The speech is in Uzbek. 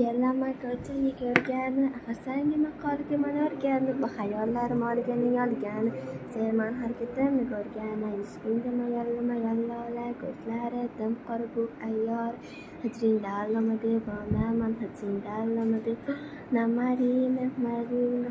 Ikkilanmay-toychaylik yorgani, axir nima qoldi mana o'rgani, bahayollar moliga yolgani, Sayman harakatimni ko'rgani, yuz indamay yallama yallola, ko'zlari dim qora bu ayyor, Hijringda allama devonaman, hijringda allama devonaman, Marina, Marina.